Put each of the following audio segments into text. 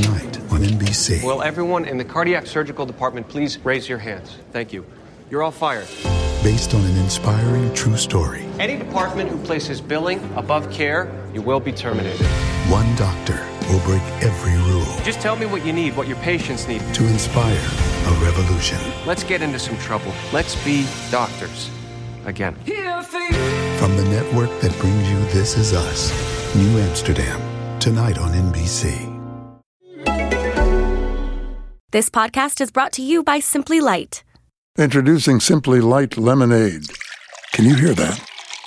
tonight on NBC. Will everyone in the cardiac surgical department please raise your hands? Thank you. You're all fired. Based on an inspiring true story. Any department who places billing above care, you will be terminated. One doctor will break every rule Just tell me what you need, what your patients need. to inspire a revolution. Let's get into some trouble. Let's be doctors. Again. From the network that brings you This Is Us, New Amsterdam, tonight on NBC. This podcast is brought to you by Simply Light. Introducing Simply Light Lemonade. Can you hear that?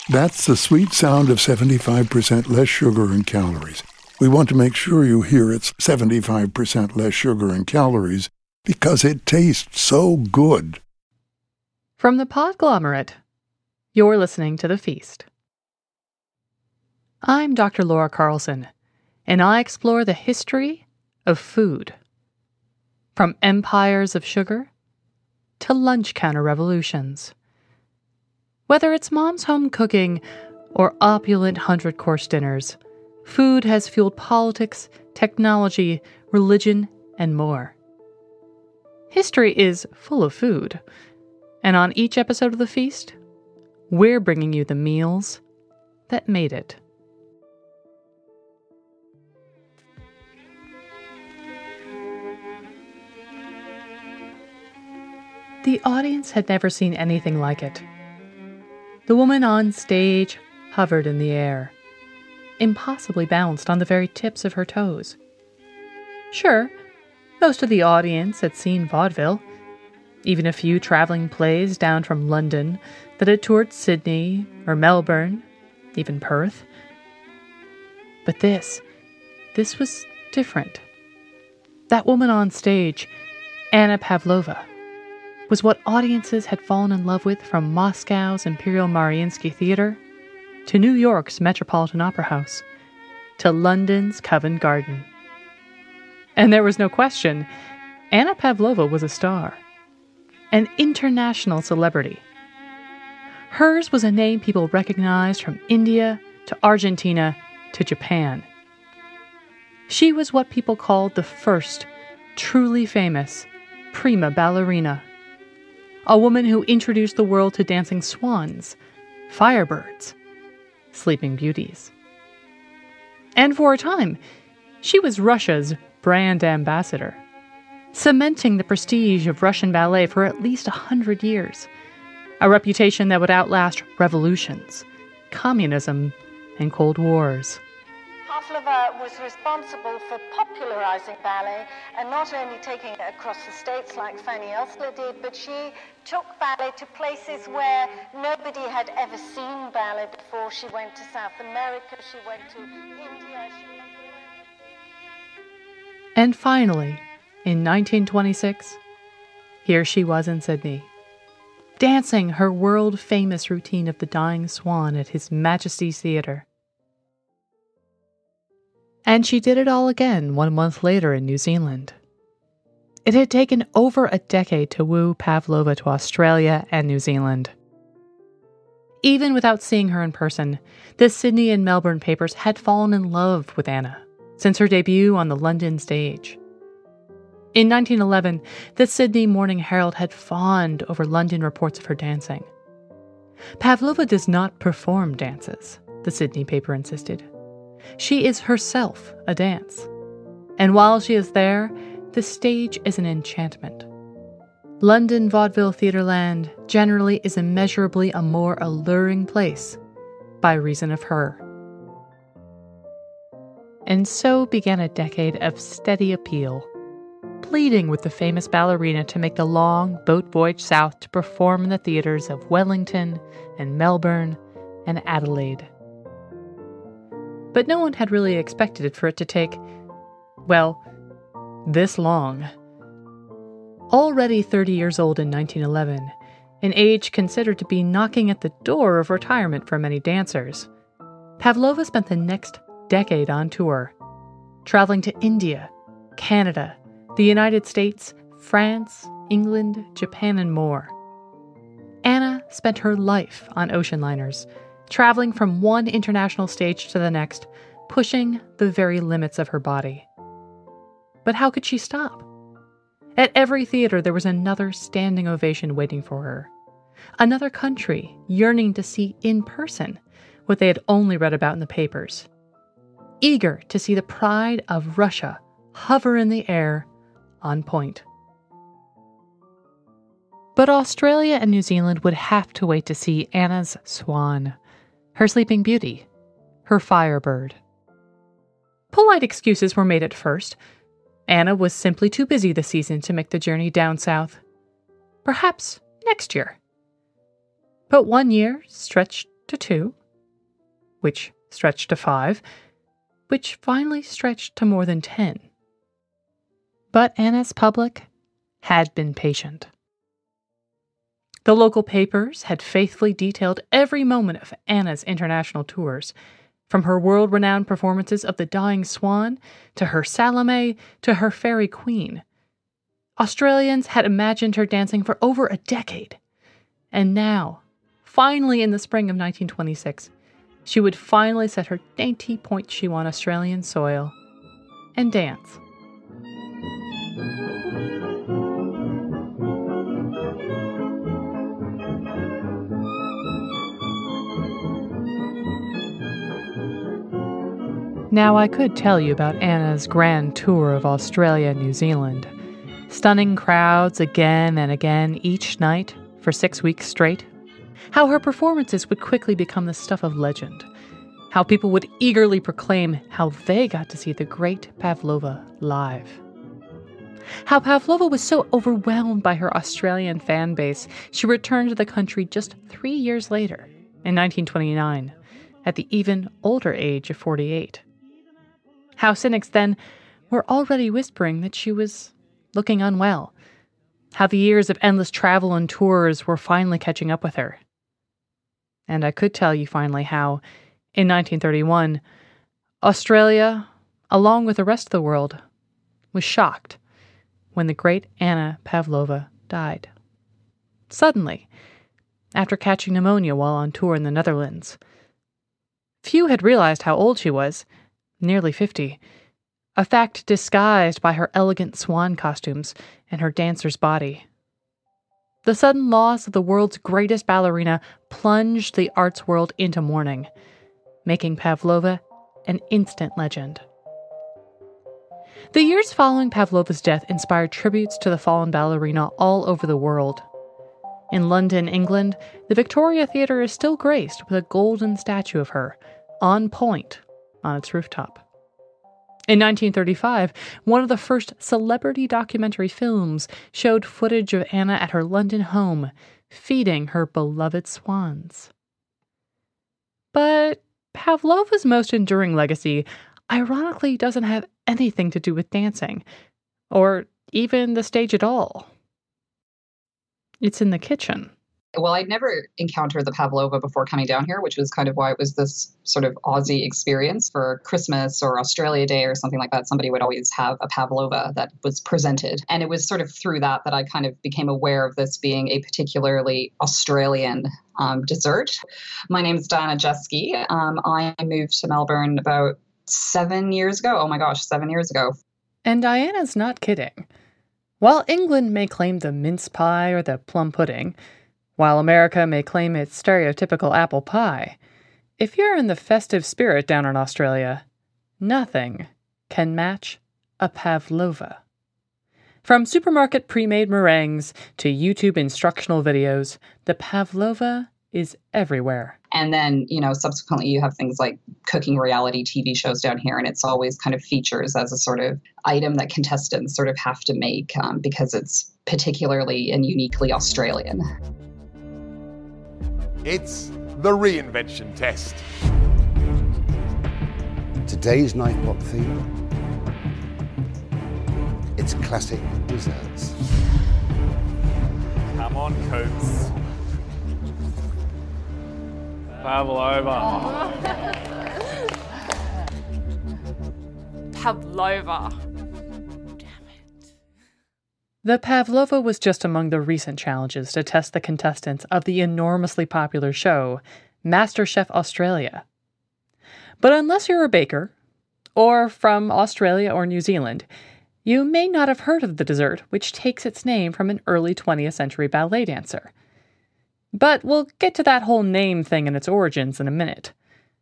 That's the sweet sound of 75% less sugar and calories. We want to make sure you hear it's 75% less sugar and calories because it tastes so good. From the Podglomerate, you're listening to The Feast. I'm Dr. Laura Carlson, and I explore the history of food. From empires of sugar to lunch counter revolutions. Whether it's mom's home cooking or opulent hundred course dinners, food has fueled politics, technology, religion, and more. History is full of food, and on each episode of The Feast, we're bringing you the meals that made it. The audience had never seen anything like it. The woman on stage hovered in the air, impossibly balanced on the very tips of her toes. Sure, most of the audience had seen vaudeville, even a few traveling plays down from London that had toured Sydney or Melbourne, even Perth. But this, this was different. That woman on stage, Anna Pavlova, was what audiences had fallen in love with from Moscow's Imperial Mariinsky Theater to New York's Metropolitan Opera House to London's Covent Garden. And there was no question, Anna Pavlova was a star, an international celebrity. Hers was a name people recognized from India to Argentina to Japan. She was what people called the first truly famous prima ballerina a woman who introduced the world to dancing swans, firebirds, sleeping beauties. And for a time, she was Russia's brand ambassador, cementing the prestige of Russian ballet for at least a hundred years, a reputation that would outlast revolutions, communism, and Cold Wars. Was responsible for popularizing ballet and not only taking it across the states like Fanny Elssler did, but she took ballet to places where nobody had ever seen ballet before. She went to South America, she went to India. And finally, in 1926, here she was in Sydney, dancing her world famous routine of the Dying Swan at His Majesty's Theatre. And she did it all again one month later in New Zealand. It had taken over a decade to woo Pavlova to Australia and New Zealand. Even without seeing her in person, the Sydney and Melbourne papers had fallen in love with Anna since her debut on the London stage. In 1911, the Sydney Morning Herald had fawned over London reports of her dancing. Pavlova does not perform dances, the Sydney paper insisted. She is herself a dance. And while she is there, the stage is an enchantment. London vaudeville theatre land generally is immeasurably a more alluring place by reason of her. And so began a decade of steady appeal, pleading with the famous ballerina to make the long boat voyage south to perform in the theatres of Wellington and Melbourne and Adelaide but no one had really expected it for it to take, well, this long. Already 30 years old in 1911, an age considered to be knocking at the door of retirement for many dancers, Pavlova spent the next decade on tour, traveling to India, Canada, the United States, France, England, Japan, and more. Anna spent her life on ocean liners traveling from one international stage to the next, pushing the very limits of her body. But how could she stop? At every theater, there was another standing ovation waiting for her. Another country yearning to see in person what they had only read about in the papers. Eager to see the pride of Russia hover in the air on point. But Australia and New Zealand would have to wait to see Anna's swan, her sleeping beauty, her firebird. Polite excuses were made at first. Anna was simply too busy this season to make the journey down south. Perhaps next year. But one year stretched to two, which stretched to five, which finally stretched to more than ten. But Anna's public had been patient. The local papers had faithfully detailed every moment of Anna's international tours, from her world renowned performances of The Dying Swan to her Salome to her Fairy Queen. Australians had imagined her dancing for over a decade. And now, finally in the spring of 1926, she would finally set her dainty pointe shoe on Australian soil and dance. Now, I could tell you about Anna's grand tour of Australia and New Zealand. Stunning crowds again and again each night for six weeks straight. How her performances would quickly become the stuff of legend. How people would eagerly proclaim how they got to see the great Pavlova live. How Pavlova was so overwhelmed by her Australian fan base, she returned to the country just three years later, in 1929, at the even older age of 48. How cynics then were already whispering that she was looking unwell. How the years of endless travel and tours were finally catching up with her. And I could tell you finally how, in 1931, Australia, along with the rest of the world, was shocked when the great Anna Pavlova died. Suddenly, after catching pneumonia while on tour in the Netherlands. Few had realized how old she was nearly 50, a fact disguised by her elegant swan costumes and her dancer's body. The sudden loss of the world's greatest ballerina plunged the arts world into mourning, making Pavlova an instant legend. The years following Pavlova's death inspired tributes to the fallen ballerina all over the world. In London, England, the Victoria Theatre is still graced with a golden statue of her, on point, on its rooftop. In 1935, one of the first celebrity documentary films showed footage of Anna at her London home, feeding her beloved swans. But Pavlova's most enduring legacy ironically doesn't have anything to do with dancing, or even the stage at all. It's in the kitchen. Well, I'd never encountered the pavlova before coming down here, which was kind of why it was this sort of Aussie experience for Christmas or Australia Day or something like that. Somebody would always have a pavlova that was presented. And it was sort of through that that I kind of became aware of this being a particularly Australian um, dessert. My name is Diana Jeske. Um, I moved to Melbourne about seven years ago. Oh my gosh, seven years ago. And Diana's not kidding. While England may claim the mince pie or the plum pudding, while America may claim its stereotypical apple pie, if you're in the festive spirit down in Australia, nothing can match a pavlova. From supermarket pre made meringues to YouTube instructional videos, the pavlova is everywhere. And then, you know, subsequently you have things like cooking reality TV shows down here, and it's always kind of features as a sort of item that contestants sort of have to make um, because it's particularly and uniquely Australian. It's the reinvention test. Today's Nightbot theme it's classic desserts. Come on, Coops. Pavlova. Pavlova. The Pavlova was just among the recent challenges to test the contestants of the enormously popular show, MasterChef Australia. But unless you're a baker, or from Australia or New Zealand, you may not have heard of the dessert, which takes its name from an early 20th century ballet dancer. But we'll get to that whole name thing and its origins in a minute.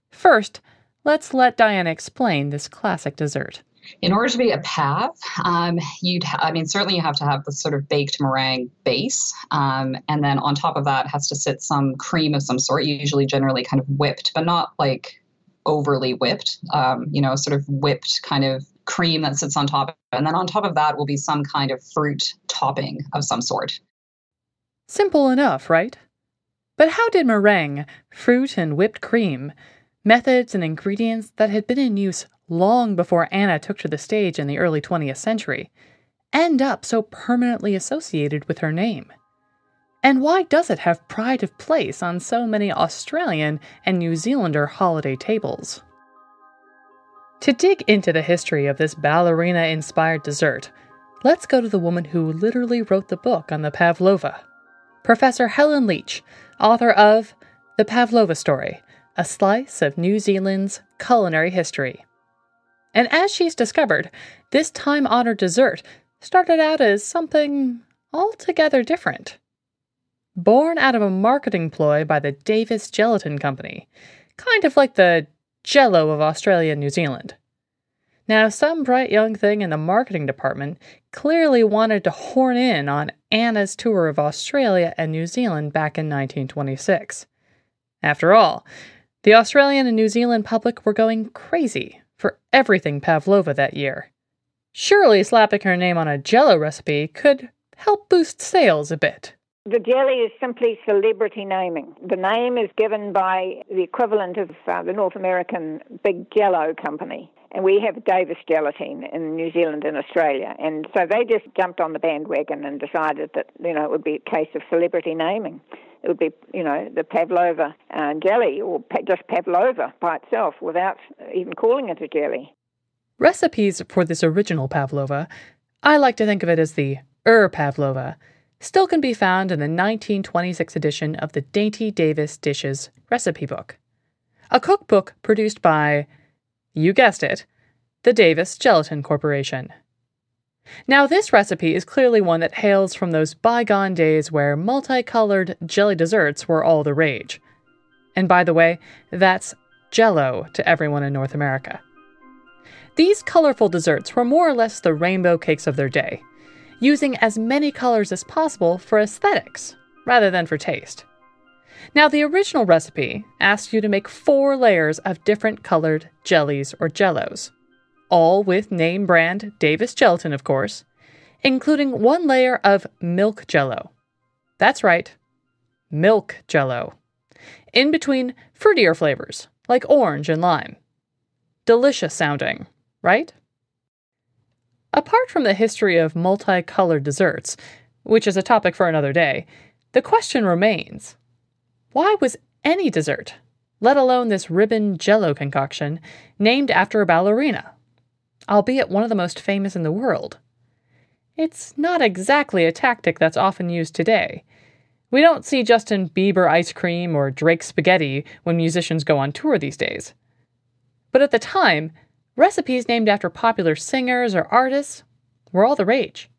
First, let's let Diana explain this classic dessert. In order to be a pav, um, you'd, ha- I mean, certainly you have to have the sort of baked meringue base. Um, and then on top of that has to sit some cream of some sort, usually generally kind of whipped, but not like overly whipped, um, you know, sort of whipped kind of cream that sits on top. And then on top of that will be some kind of fruit topping of some sort. Simple enough, right? But how did meringue, fruit and whipped cream, methods and ingredients that had been in use long before Anna took to the stage in the early 20th century, end up so permanently associated with her name? And why does it have pride of place on so many Australian and New Zealander holiday tables? To dig into the history of this ballerina inspired dessert, let's go to the woman who literally wrote the book on the pavlova Professor Helen Leach, author of The Pavlova Story A Slice of New Zealand's Culinary History. And as she's discovered, this time honored dessert started out as something altogether different. Born out of a marketing ploy by the Davis Gelatin Company, kind of like the Jello of Australia and New Zealand. Now, some bright young thing in the marketing department clearly wanted to horn in on Anna's tour of Australia and New Zealand back in 1926. After all, the Australian and New Zealand public were going crazy for everything pavlova that year. Surely slapping her name on a jello recipe could help boost sales a bit. The jelly is simply celebrity naming. The name is given by the equivalent of uh, the North American Big Jello Company. And we have Davis Gelatine in New Zealand and Australia. And so they just jumped on the bandwagon and decided that, you know, it would be a case of celebrity naming. It would be, you know, the pavlova uh, jelly or pa- just pavlova by itself without even calling it a jelly. Recipes for this original pavlova, I like to think of it as the Ur Pavlova, still can be found in the 1926 edition of the Dainty Davis Dishes recipe book, a cookbook produced by, you guessed it, the Davis Gelatin Corporation. Now, this recipe is clearly one that hails from those bygone days where multicolored jelly desserts were all the rage. And by the way, that's jello to everyone in North America. These colorful desserts were more or less the rainbow cakes of their day, using as many colors as possible for aesthetics rather than for taste. Now, the original recipe asked you to make four layers of different colored jellies or jellos all with name brand Davis gelatin, of course, including one layer of milk jello. That's right, milk jello. In between fruitier flavors like orange and lime. Delicious sounding, right? Apart from the history of multicolored desserts, which is a topic for another day, the question remains why was any dessert, let alone this ribbon jello concoction, named after a ballerina? albeit one of the most famous in the world. It's not exactly a tactic that's often used today. We don't see Justin Bieber ice cream or Drake spaghetti when musicians go on tour these days. But at the time, recipes named after popular singers or artists were all the rage.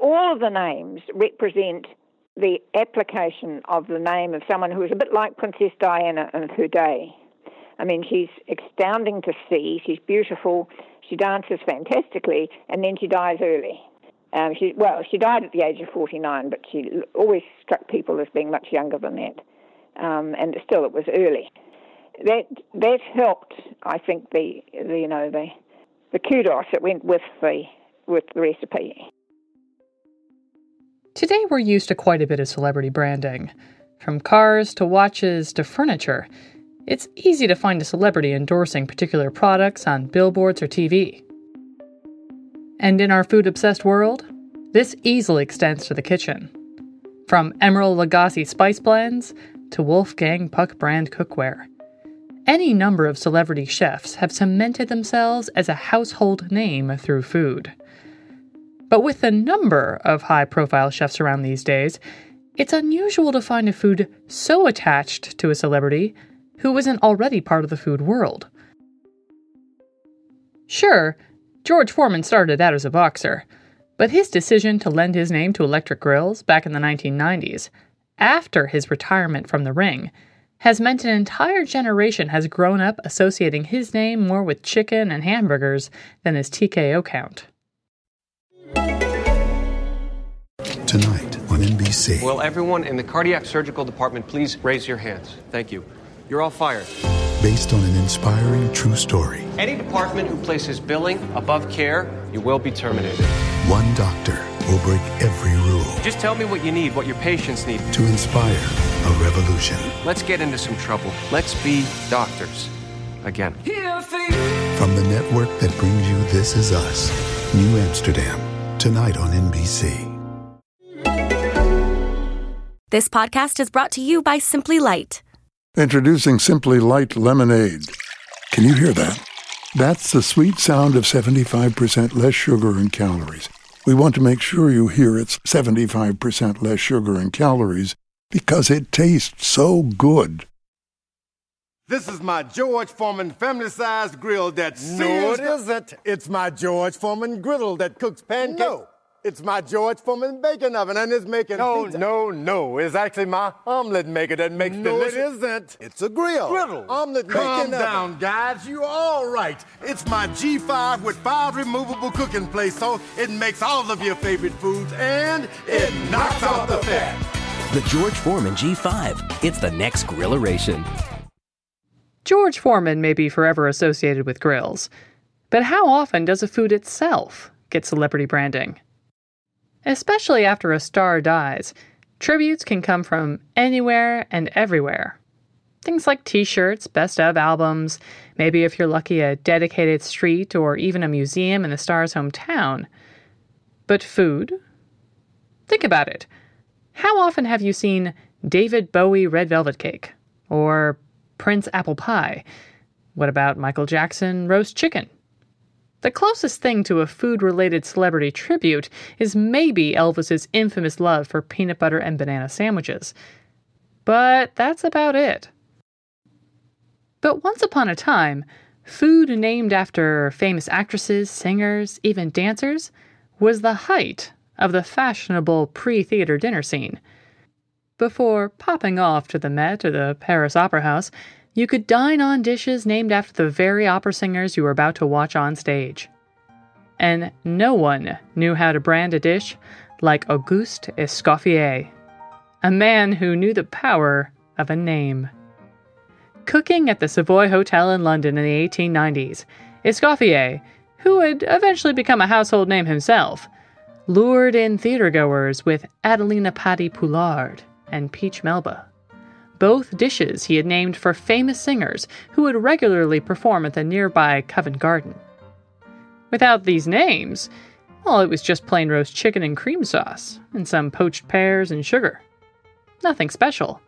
All of the names represent the application of the name of someone who is a bit like Princess Diana in her day. I mean, she's astounding to see, she's beautiful, she dances fantastically, and then she dies early. Um, she, well, she died at the age of 49, but she always struck people as being much younger than that. Um, and still, it was early. That that helped, I think, the, the you know the the kudos that went with the with the recipe. Today, we're used to quite a bit of celebrity branding, from cars to watches to furniture. It's easy to find a celebrity endorsing particular products on billboards or TV. And in our food obsessed world, this easily extends to the kitchen. From Emeril Lagasse spice blends to Wolfgang Puck brand cookware. Any number of celebrity chefs have cemented themselves as a household name through food. But with the number of high profile chefs around these days, it's unusual to find a food so attached to a celebrity who isn't already part of the food world. Sure, George Foreman started out as a boxer, but his decision to lend his name to electric grills back in the 1990s, after his retirement from the ring, has meant an entire generation has grown up associating his name more with chicken and hamburgers than his TKO count. Tonight on NBC. Will everyone in the cardiac surgical department please raise your hands? Thank you. You're all fired. Based on an inspiring true story. Any department who places billing above care, you will be terminated. One doctor will break every rule Just tell me what you need, what your patients need. to inspire a revolution. Let's get into some trouble. Let's be doctors. Again. From the network that brings you This Is Us, New Amsterdam, tonight on NBC. This podcast is brought to you by Simply Light. Introducing Simply Light Lemonade. Can you hear that? That's the sweet sound of 75% less sugar and calories. We want to make sure you hear it's 75% less sugar and calories because it tastes so good. This is my George Foreman family sized grill that No, sears it the- isn't. It's my George Foreman griddle that cooks pancakes. No. It's my George Foreman bacon oven and it's making No, pizza. no, no. It's actually my omelet maker that makes No, delicious. it isn't. It's a grill. Griddle. Omelet Calm making oven. down, guys. You're all right. It's my G5 with five removable cooking plates, so it makes all of your favorite foods and it knocks off the fat. The George Foreman G5. It's the next grilleration. George Foreman may be forever associated with grills, but how often does a food itself get celebrity branding? Especially after a star dies, tributes can come from anywhere and everywhere. Things like t shirts, best of albums, maybe if you're lucky, a dedicated street or even a museum in the star's hometown. But food? Think about it. How often have you seen David Bowie red velvet cake? Or Prince apple pie? What about Michael Jackson roast chicken? The closest thing to a food related celebrity tribute is maybe Elvis's infamous love for peanut butter and banana sandwiches. But that's about it. But once upon a time, food named after famous actresses, singers, even dancers was the height of the fashionable pre theater dinner scene. Before popping off to the Met or the Paris Opera House, you could dine on dishes named after the very opera singers you were about to watch on stage. And no one knew how to brand a dish like Auguste Escoffier, a man who knew the power of a name. Cooking at the Savoy Hotel in London in the 1890s, Escoffier, who would eventually become a household name himself, lured in theatergoers with Adelina Patti Poulard and Peach Melba. Both dishes he had named for famous singers who would regularly perform at the nearby Covent Garden. Without these names, well, it was just plain roast chicken and cream sauce, and some poached pears and sugar. Nothing special.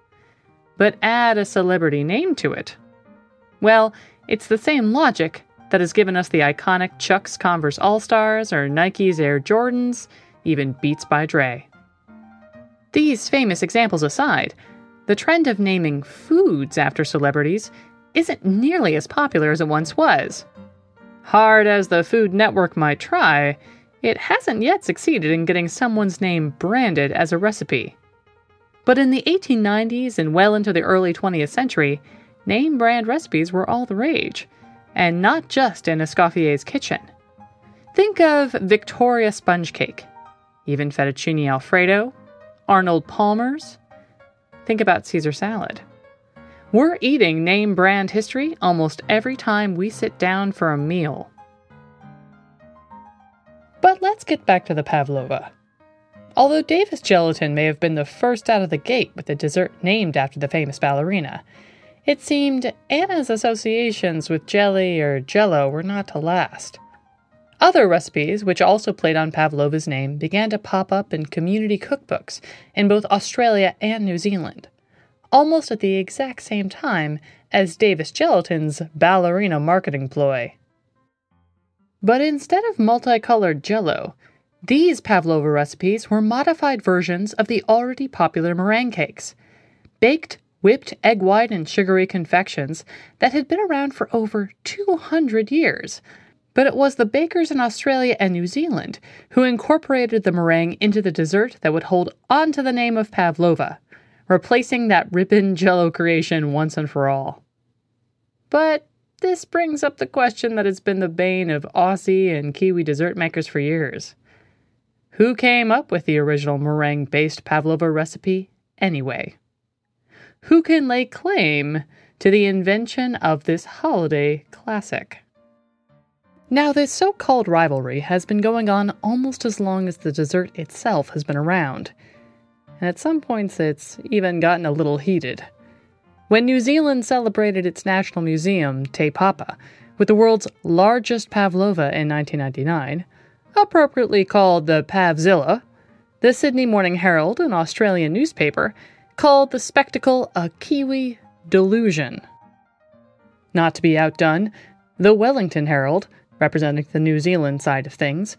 But add a celebrity name to it. Well, it's the same logic that has given us the iconic Chuck's Converse All Stars or Nike's Air Jordans, even Beats by Dre. These famous examples aside, the trend of naming foods after celebrities isn't nearly as popular as it once was. Hard as the Food Network might try, it hasn't yet succeeded in getting someone's name branded as a recipe. But in the 1890s and well into the early 20th century, name brand recipes were all the rage, and not just in Escoffier's kitchen. Think of Victoria sponge cake, even fettuccine alfredo, Arnold Palmer's. Think about Caesar salad. We're eating name brand history almost every time we sit down for a meal. But let's get back to the pavlova. Although Davis gelatin may have been the first out of the gate with a dessert named after the famous ballerina, it seemed Anna's associations with jelly or jello were not to last. Other recipes, which also played on Pavlova's name, began to pop up in community cookbooks in both Australia and New Zealand, almost at the exact same time as Davis Gelatin's ballerina marketing ploy. But instead of multicolored jello, these pavlova recipes were modified versions of the already popular meringue cakes, baked, whipped egg white and sugary confections that had been around for over 200 years, but it was the bakers in Australia and New Zealand who incorporated the meringue into the dessert that would hold on to the name of pavlova, replacing that ribbon jello creation once and for all. But this brings up the question that has been the bane of Aussie and Kiwi dessert makers for years. Who came up with the original meringue based pavlova recipe anyway? Who can lay claim to the invention of this holiday classic? Now, this so called rivalry has been going on almost as long as the dessert itself has been around. And at some points, it's even gotten a little heated. When New Zealand celebrated its national museum, Te Papa, with the world's largest pavlova in 1999, appropriately called the Pavzilla, the Sydney Morning Herald, an Australian newspaper, called the spectacle a Kiwi delusion. Not to be outdone, the Wellington Herald, representing the New Zealand side of things,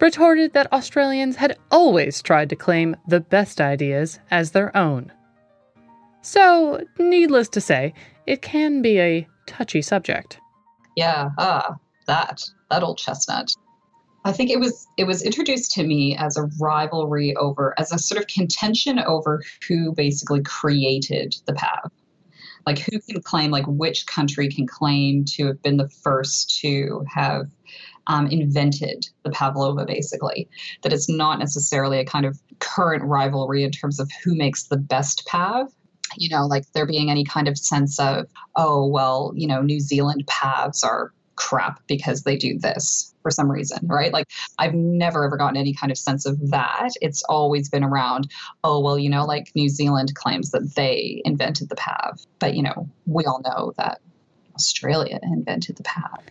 retorted that Australians had always tried to claim the best ideas as their own. So, needless to say, it can be a touchy subject. Yeah, ah, that that old chestnut. I think it was it was introduced to me as a rivalry over as a sort of contention over who basically created the pav. Like who can claim like which country can claim to have been the first to have um, invented the pavlova basically. That it's not necessarily a kind of current rivalry in terms of who makes the best pav you know, like there being any kind of sense of, oh, well, you know, New Zealand pavs are crap because they do this for some reason, right? Like I've never ever gotten any kind of sense of that. It's always been around, oh, well, you know, like New Zealand claims that they invented the PAV. But, you know, we all know that Australia invented the PAV.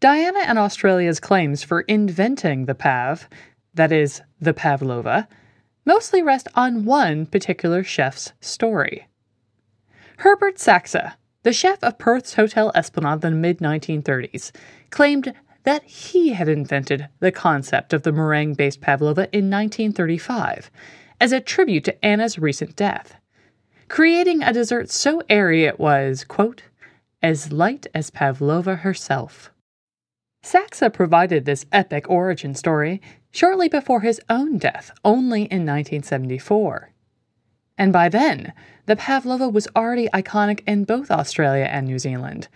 Diana and Australia's claims for inventing the PAV, that is, the pavlova, mostly rest on one particular chef's story. Herbert Sachse, the chef of Perth's Hotel Esplanade in the mid 1930s, claimed that he had invented the concept of the meringue based pavlova in 1935 as a tribute to Anna's recent death, creating a dessert so airy it was, quote, as light as Pavlova herself. Sachse provided this epic origin story shortly before his own death, only in 1974. And by then, the pavlova was already iconic in both Australia and New Zealand,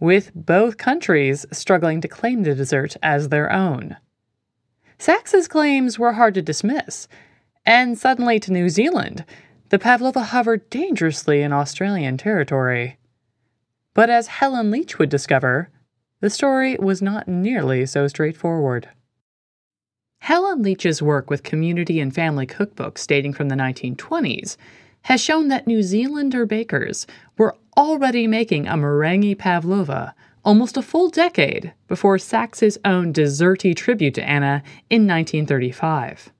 with both countries struggling to claim the dessert as their own. Sachse's claims were hard to dismiss, and suddenly to New Zealand, the pavlova hovered dangerously in Australian territory. But as Helen Leach would discover, the story was not nearly so straightforward. Helen Leach's work with community and family cookbooks dating from the 1920s has shown that New Zealander bakers were already making a meringue pavlova almost a full decade before Sachse's own desserty tribute to Anna in 1935.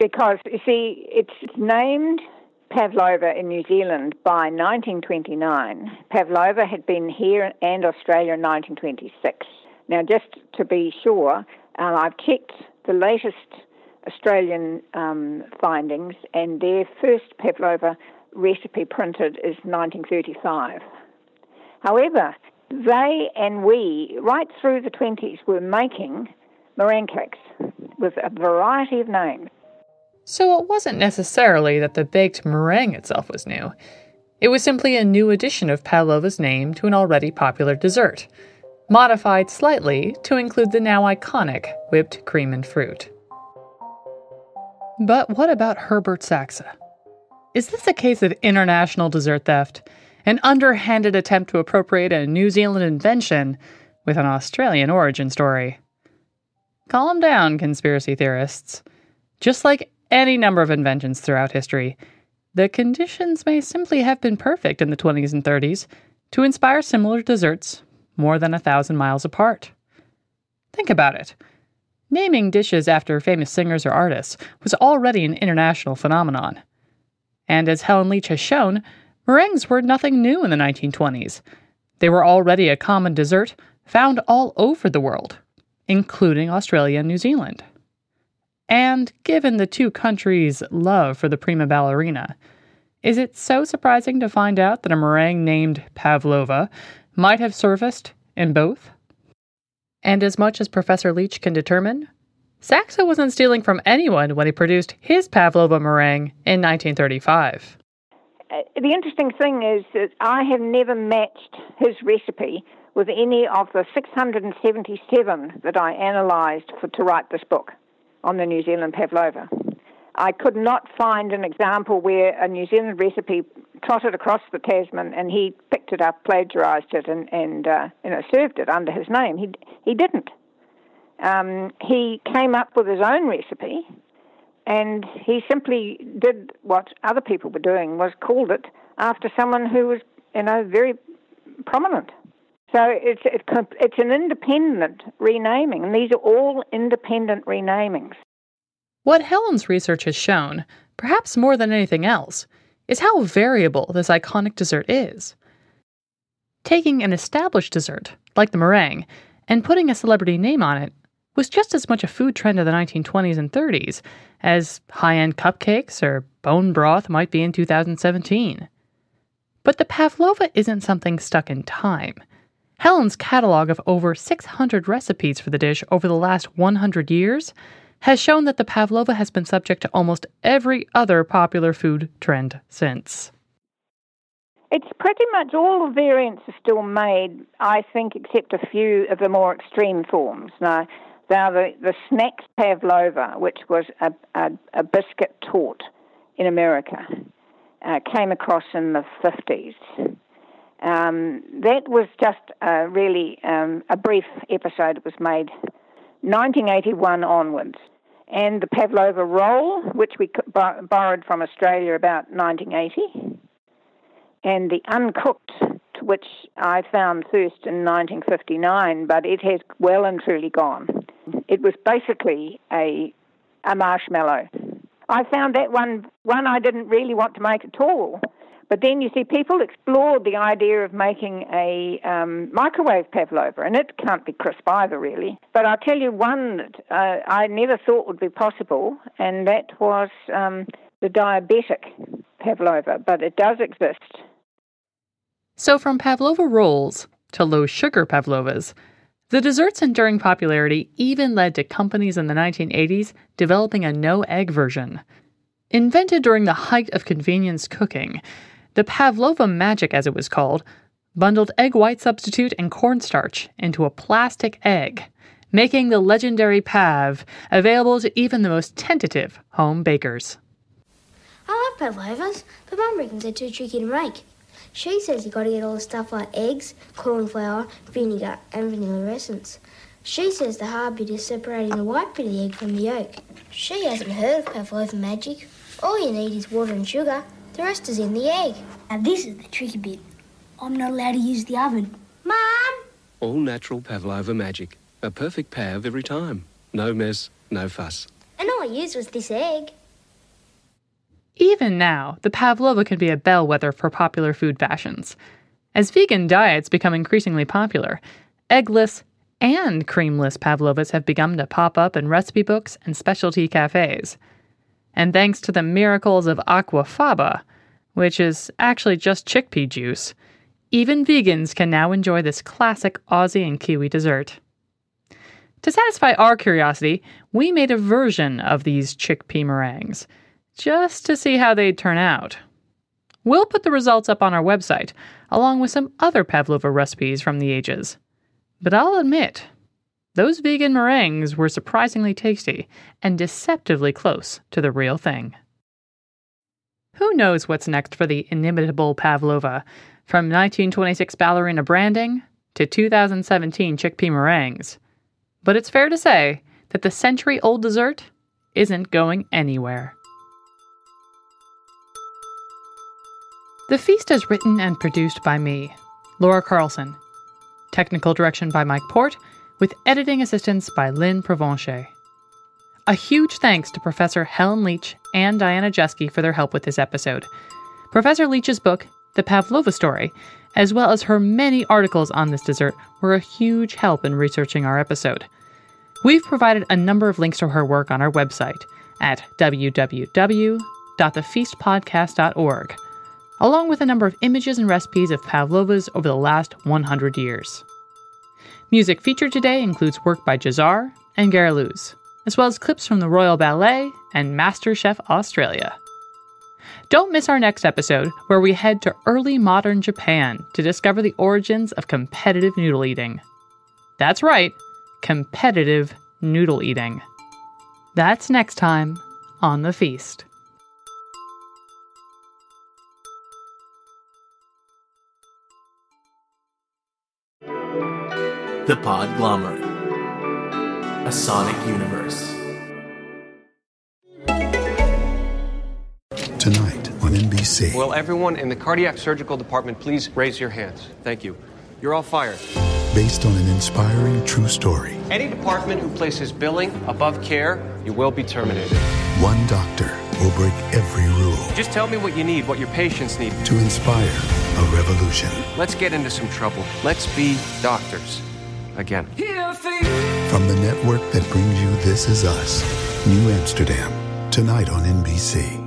Because, you see, it's named Pavlova in New Zealand by 1929. Pavlova had been here and Australia in 1926. Now, just to be sure, um, I've checked the latest Australian um, findings, and their first pavlova recipe printed is 1935. However, they and we, right through the 20s, were making meringue cakes with a variety of names. So it wasn't necessarily that the baked meringue itself was new. It was simply a new addition of pavlova's name to an already popular dessert modified slightly to include the now iconic whipped cream and fruit. But what about Herbert Sachse? Is this a case of international dessert theft? An underhanded attempt to appropriate a New Zealand invention with an Australian origin story? Calm down, conspiracy theorists. Just like any number of inventions throughout history, the conditions may simply have been perfect in the 20s and 30s to inspire similar desserts more than a thousand miles apart. Think about it. Naming dishes after famous singers or artists was already an international phenomenon. And as Helen Leach has shown, meringues were nothing new in the 1920s. They were already a common dessert found all over the world, including Australia and New Zealand. And given the two countries' love for the prima ballerina, is it so surprising to find out that a meringue named Pavlova might have surfaced in both? And as much as Professor Leach can determine, Sachse wasn't stealing from anyone when he produced his pavlova meringue in 1935. Uh, the interesting thing is that I have never matched his recipe with any of the 677 that I analysed for, to write this book on the New Zealand pavlova. I could not find an example where a New Zealand recipe trotted across the Tasman and he it up, plagiarised it, and, and uh, you know served it under his name. He he didn't. Um, he came up with his own recipe, and he simply did what other people were doing was called it after someone who was you know very prominent. So it's it's an independent renaming, and these are all independent renamings. What Helen's research has shown, perhaps more than anything else, is how variable this iconic dessert is. Taking an established dessert, like the meringue, and putting a celebrity name on it was just as much a food trend of the 1920s and 30s as high end cupcakes or bone broth might be in 2017. But the pavlova isn't something stuck in time. Helen's catalog of over 600 recipes for the dish over the last 100 years has shown that the pavlova has been subject to almost every other popular food trend since. It's pretty much all the variants are still made, I think, except a few of the more extreme forms. Now, now the, the snacks pavlova, which was a, a, a biscuit torte in America, uh, came across in the 50s. Um, that was just really um, a brief episode. It was made 1981 onwards. And the pavlova roll, which we borrowed from Australia about 1980. And the uncooked, which I found first in 1959, but it has well and truly gone. It was basically a, a marshmallow. I found that one one I didn't really want to make at all. But then you see, people explored the idea of making a um, microwave pavlova, and it can't be crisp either, really. But I'll tell you one that uh, I never thought would be possible, and that was um, the diabetic pavlova, but it does exist. So, from pavlova rolls to low sugar pavlovas, the dessert's enduring popularity even led to companies in the 1980s developing a no egg version. Invented during the height of convenience cooking, the pavlova magic, as it was called, bundled egg white substitute and cornstarch into a plastic egg, making the legendary pav available to even the most tentative home bakers. I like pavlovas, but Mum reckons they're too tricky to make. She says you gotta get all the stuff like eggs, corn flour, vinegar, and vanilla essence. She says the hard bit is separating the white bit of the egg from the yolk. She hasn't heard of pavlova magic. All you need is water and sugar. The rest is in the egg. And this is the tricky bit. I'm not allowed to use the oven. Mom! All natural pavlova magic. A perfect pav every time. No mess, no fuss. And all I used was this egg. Even now, the pavlova can be a bellwether for popular food fashions. As vegan diets become increasingly popular, eggless and creamless pavlovas have begun to pop up in recipe books and specialty cafes and thanks to the miracles of aquafaba, which is actually just chickpea juice, even vegans can now enjoy this classic Aussie and Kiwi dessert. To satisfy our curiosity, we made a version of these chickpea meringues, just to see how they'd turn out. We'll put the results up on our website, along with some other pavlova recipes from the ages. But I'll admit, those vegan meringues were surprisingly tasty and deceptively close to the real thing. Who knows what's next for the inimitable Pavlova, from 1926 ballerina branding to 2017 chickpea meringues? But it's fair to say that the century old dessert isn't going anywhere. The Feast is written and produced by me, Laura Carlson. Technical direction by Mike Portt with editing assistance by Lynne Provencher. A huge thanks to Professor Helen Leach and Diana Jeske for their help with this episode. Professor Leach's book, The Pavlova Story, as well as her many articles on this dessert, were a huge help in researching our episode. We've provided a number of links to her work on our website at www.thefeastpodcast.org, along with a number of images and recipes of pavlovas over the last 100 years. Music featured today includes work by Jazar and Garalouz, as well as clips from the Royal Ballet and MasterChef Australia. Don't miss our next episode, where we head to early modern Japan to discover the origins of competitive noodle eating. That's right, competitive noodle eating. That's next time on The Feast. The Podglomerate. A Sonic Universe. Tonight on NBC. Will everyone in the cardiac surgical department please raise your hands? Thank you. You're all fired. Based on an inspiring true story. Any department who places billing above care, you will be terminated. One doctor will break every rule Just tell me what you need, what your patients need. to inspire a revolution. Let's get into some trouble. Let's be doctors. Again. From the network that brings you This Is Us, New Amsterdam, tonight on NBC.